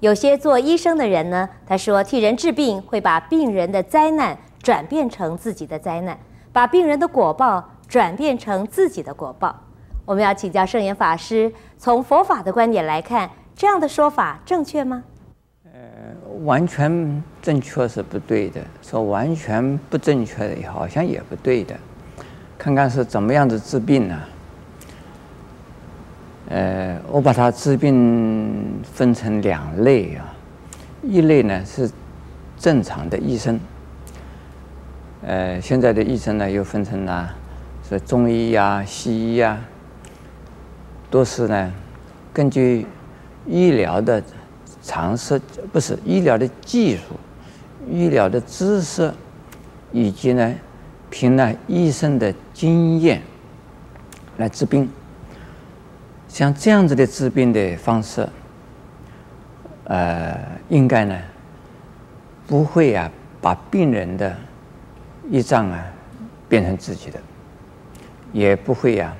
有些做医生的人呢，他说替人治病会把病人的灾难转变成自己的灾难，把病人的果报转变成自己的果报。我们要请教圣严法师，从佛法的观点来看，这样的说法正确吗？呃，完全正确是不对的，说完全不正确的，好像也不对的。看看是怎么样子治病呢？呃，我把它治病分成两类啊，一类呢是正常的医生，呃，现在的医生呢又分成了是中医呀、西医呀、都是呢根据医疗的常识，不是医疗的技术、医疗的知识，以及呢凭呢医生的经验来治病。像这样子的治病的方式，呃，应该呢，不会啊，把病人的业障啊变成自己的，也不会呀、啊，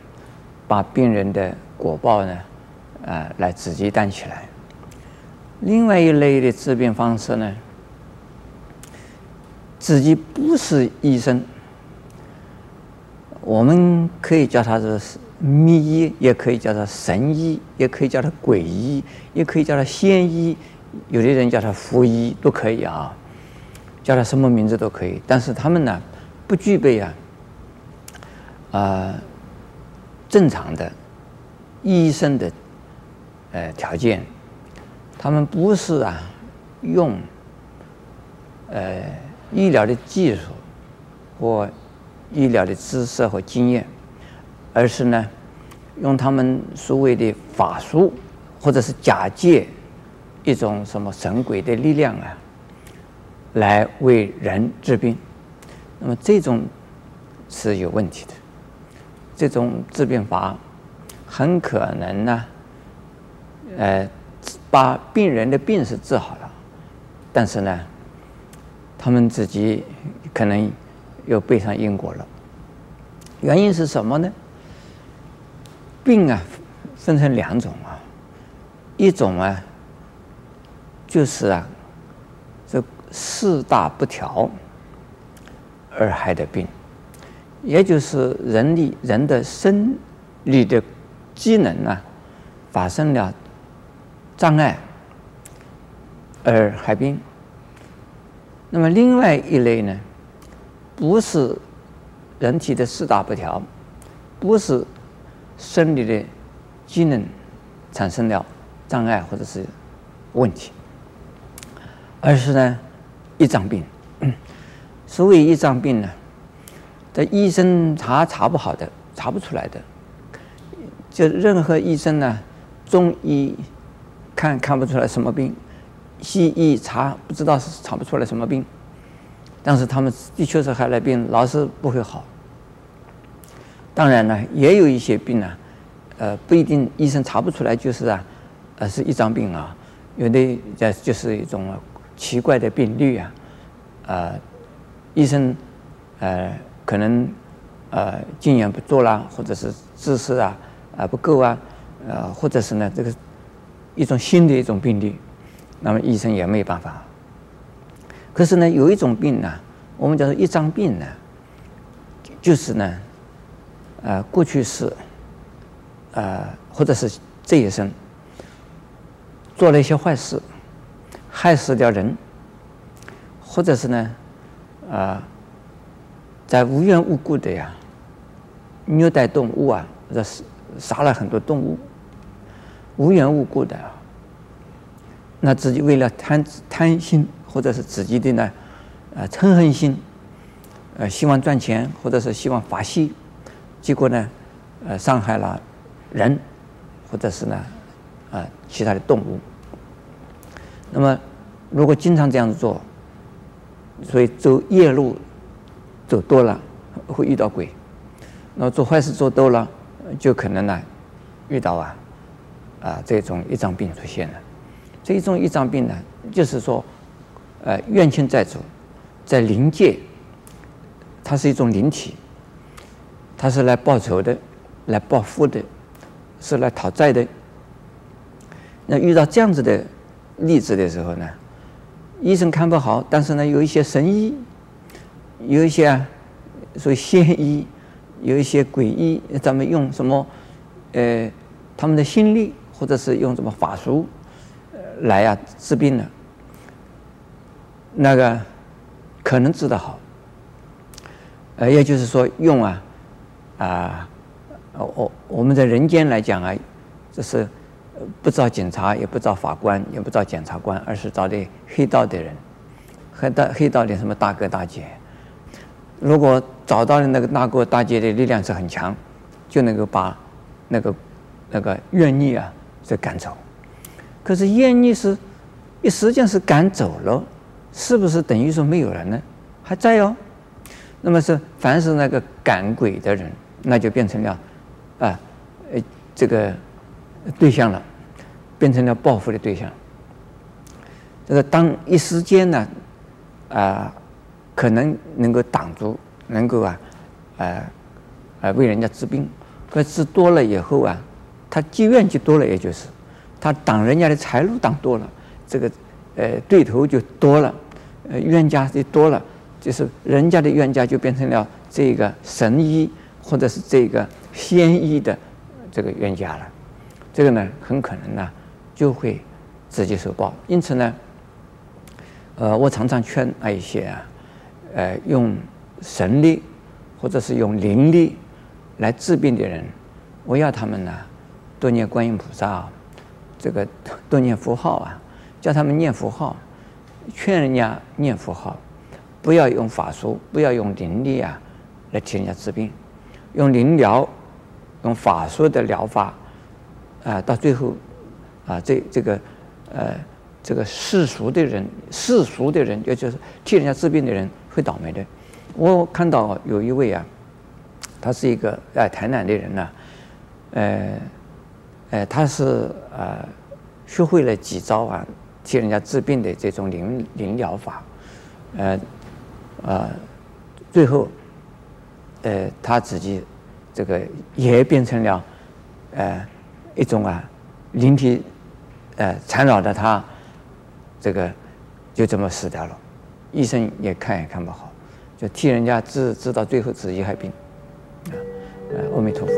把病人的果报呢，呃，来自己担起来。另外一类的治病方式呢，自己不是医生，我们可以叫他是。秘医也可以叫做神医，也可以叫做鬼医，也可以叫做仙医，有的人叫他符医都可以啊，叫他什么名字都可以。但是他们呢，不具备啊，啊、正常的医生的呃条件，他们不是啊用呃医疗的技术或医疗的知识和经验。而是呢，用他们所谓的法术，或者是假借一种什么神鬼的力量啊，来为人治病。那么这种是有问题的，这种治病法很可能呢，呃，把病人的病是治好了，但是呢，他们自己可能又背上因果了。原因是什么呢？病啊，分成两种啊，一种啊，就是啊，这四大不调而害的病，也就是人力人的生理的机能啊发生了障碍而害病。那么另外一类呢，不是人体的四大不调，不是。生理的机能产生了障碍或者是问题，而是呢，业障病。所谓业障病呢，这医生查查不好的，查不出来的。就任何医生呢，中医看看不出来什么病，西医查不知道是查不出来什么病，但是他们的确是害了病，老是不会好。当然呢，也有一些病呢，呃，不一定医生查不出来，就是啊，呃，是一张病啊，有的呃就是一种奇怪的病例啊，呃，医生呃可能呃经验不足啦，或者是知识啊啊不够啊，呃，或者是呢这个一种新的一种病例，那么医生也没有办法。可是呢，有一种病呢，我们叫做一张病呢，就是呢。呃，过去是，呃，或者是这一生做了一些坏事，害死掉人，或者是呢，呃，在无缘无故的呀，虐待动物啊，或者是杀了很多动物，无缘无故的，那自己为了贪贪心，或者是自己的呢，呃，嗔恨心，呃，希望赚钱，或者是希望发泄。结果呢，呃，伤害了人，或者是呢，啊、呃，其他的动物。那么，如果经常这样子做，所以走夜路走多了会遇到鬼。那做坏事做多了，就可能呢遇到啊啊这种一张病出现了。这一种一张病呢，就是说，呃，怨亲债主在灵界，它是一种灵体。他是来报仇的，来报复的，是来讨债的。那遇到这样子的例子的时候呢，医生看不好，但是呢，有一些神医，有一些啊所谓仙医，有一些鬼医，咱们用什么，呃，他们的心力，或者是用什么法术，来啊治病呢？那个可能治得好，呃，也就是说用啊，啊，我我们在人间来讲啊，这是。不找警察，也不找法官，也不找检察官，而是找的黑道的人，黑道黑道的什么大哥大姐。如果找到的那个大哥大姐的力量是很强，就能够把那个那个怨逆啊就赶走。可是怨逆是，一时间是赶走了，是不是等于说没有人呢？还在哦。那么是凡是那个赶鬼的人，那就变成了啊，呃，这个。对象了，变成了报复的对象。这个当一时间呢，啊、可能能够挡住，能够啊，呃，呃，为人家治病，可治多了以后啊，他积怨就多了，也就是他挡人家的财路挡多了，这个呃对头就多了，呃冤家就多了，就是人家的冤家就变成了这个神医或者是这个仙医的这个冤家了。这个呢，很可能呢，就会直接受报。因此呢，呃，我常常劝那一些啊，呃，用神力或者是用灵力来治病的人，我要他们呢，多念观音菩萨，啊这个 多念佛号啊，叫他们念佛号，劝人家念佛号，不要用法术，不要用灵力啊，来替人家治病，用灵疗，用法术的疗法。啊，到最后，啊，这这个，呃，这个世俗的人，世俗的人，也就是替人家治病的人，会倒霉的。我看到有一位啊，他是一个在、呃、台南的人呢、呃，呃，他是呃学会了几招啊，替人家治病的这种灵灵疗法，呃，呃，最后，呃，他自己这个也变成了，呃。一种啊，灵体，呃，缠绕着他，这个就这么死掉了。医生也看也看不好，就替人家治治到最后自己还病，啊，阿弥陀佛。